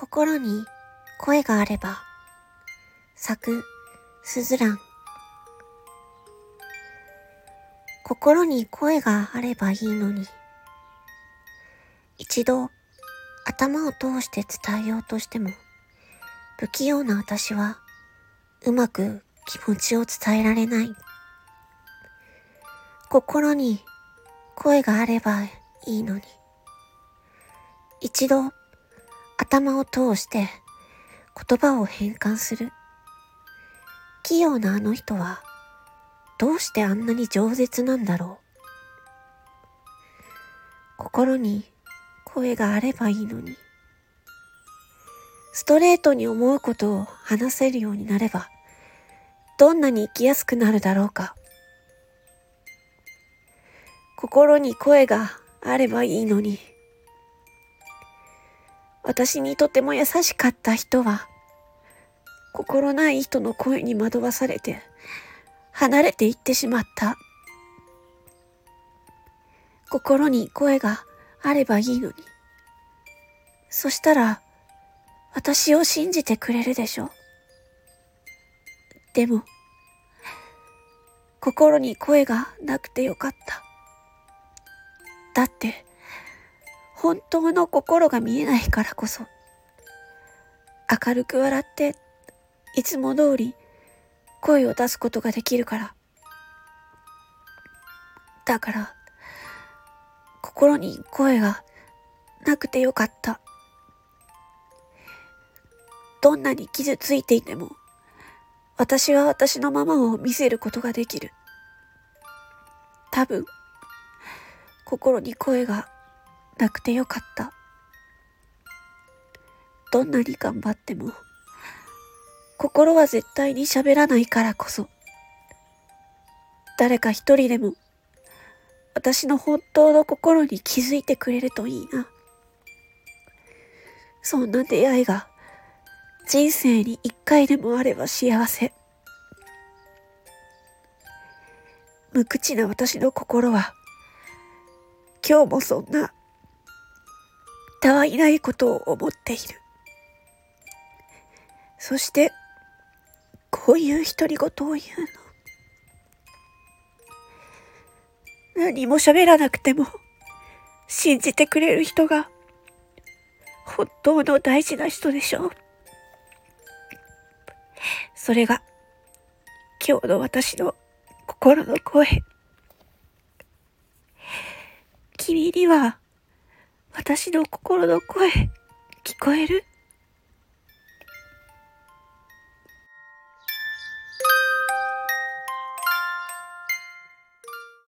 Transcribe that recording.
心に声があれば、咲くすずらん。心に声があればいいのに、一度頭を通して伝えようとしても、不器用な私はうまく気持ちを伝えられない。心に声があればいいのに、一度頭を通して言葉を変換する。器用なあの人はどうしてあんなに饒舌なんだろう。心に声があればいいのに。ストレートに思うことを話せるようになれば、どんなに生きやすくなるだろうか。心に声があればいいのに。私にとても優しかった人は、心ない人の声に惑わされて、離れていってしまった。心に声があればいいのに。そしたら、私を信じてくれるでしょでも、心に声がなくてよかった。だって、本当の心が見えないからこそ、明るく笑って、いつも通り声を出すことができるから。だから、心に声がなくてよかった。どんなに傷ついていても、私は私のままを見せることができる。多分、心に声がなくてよかった。どんなに頑張っても、心は絶対に喋らないからこそ、誰か一人でも、私の本当の心に気づいてくれるといいな。そんな出会いが、人生に一回でもあれば幸せ。無口な私の心は、今日もそんな、たわいないことを思っている。そして、こういう独り言を言うの。何も喋らなくても、信じてくれる人が、本当の大事な人でしょう。それが、今日の私の心の声。君には、私の心の声、聞こえる？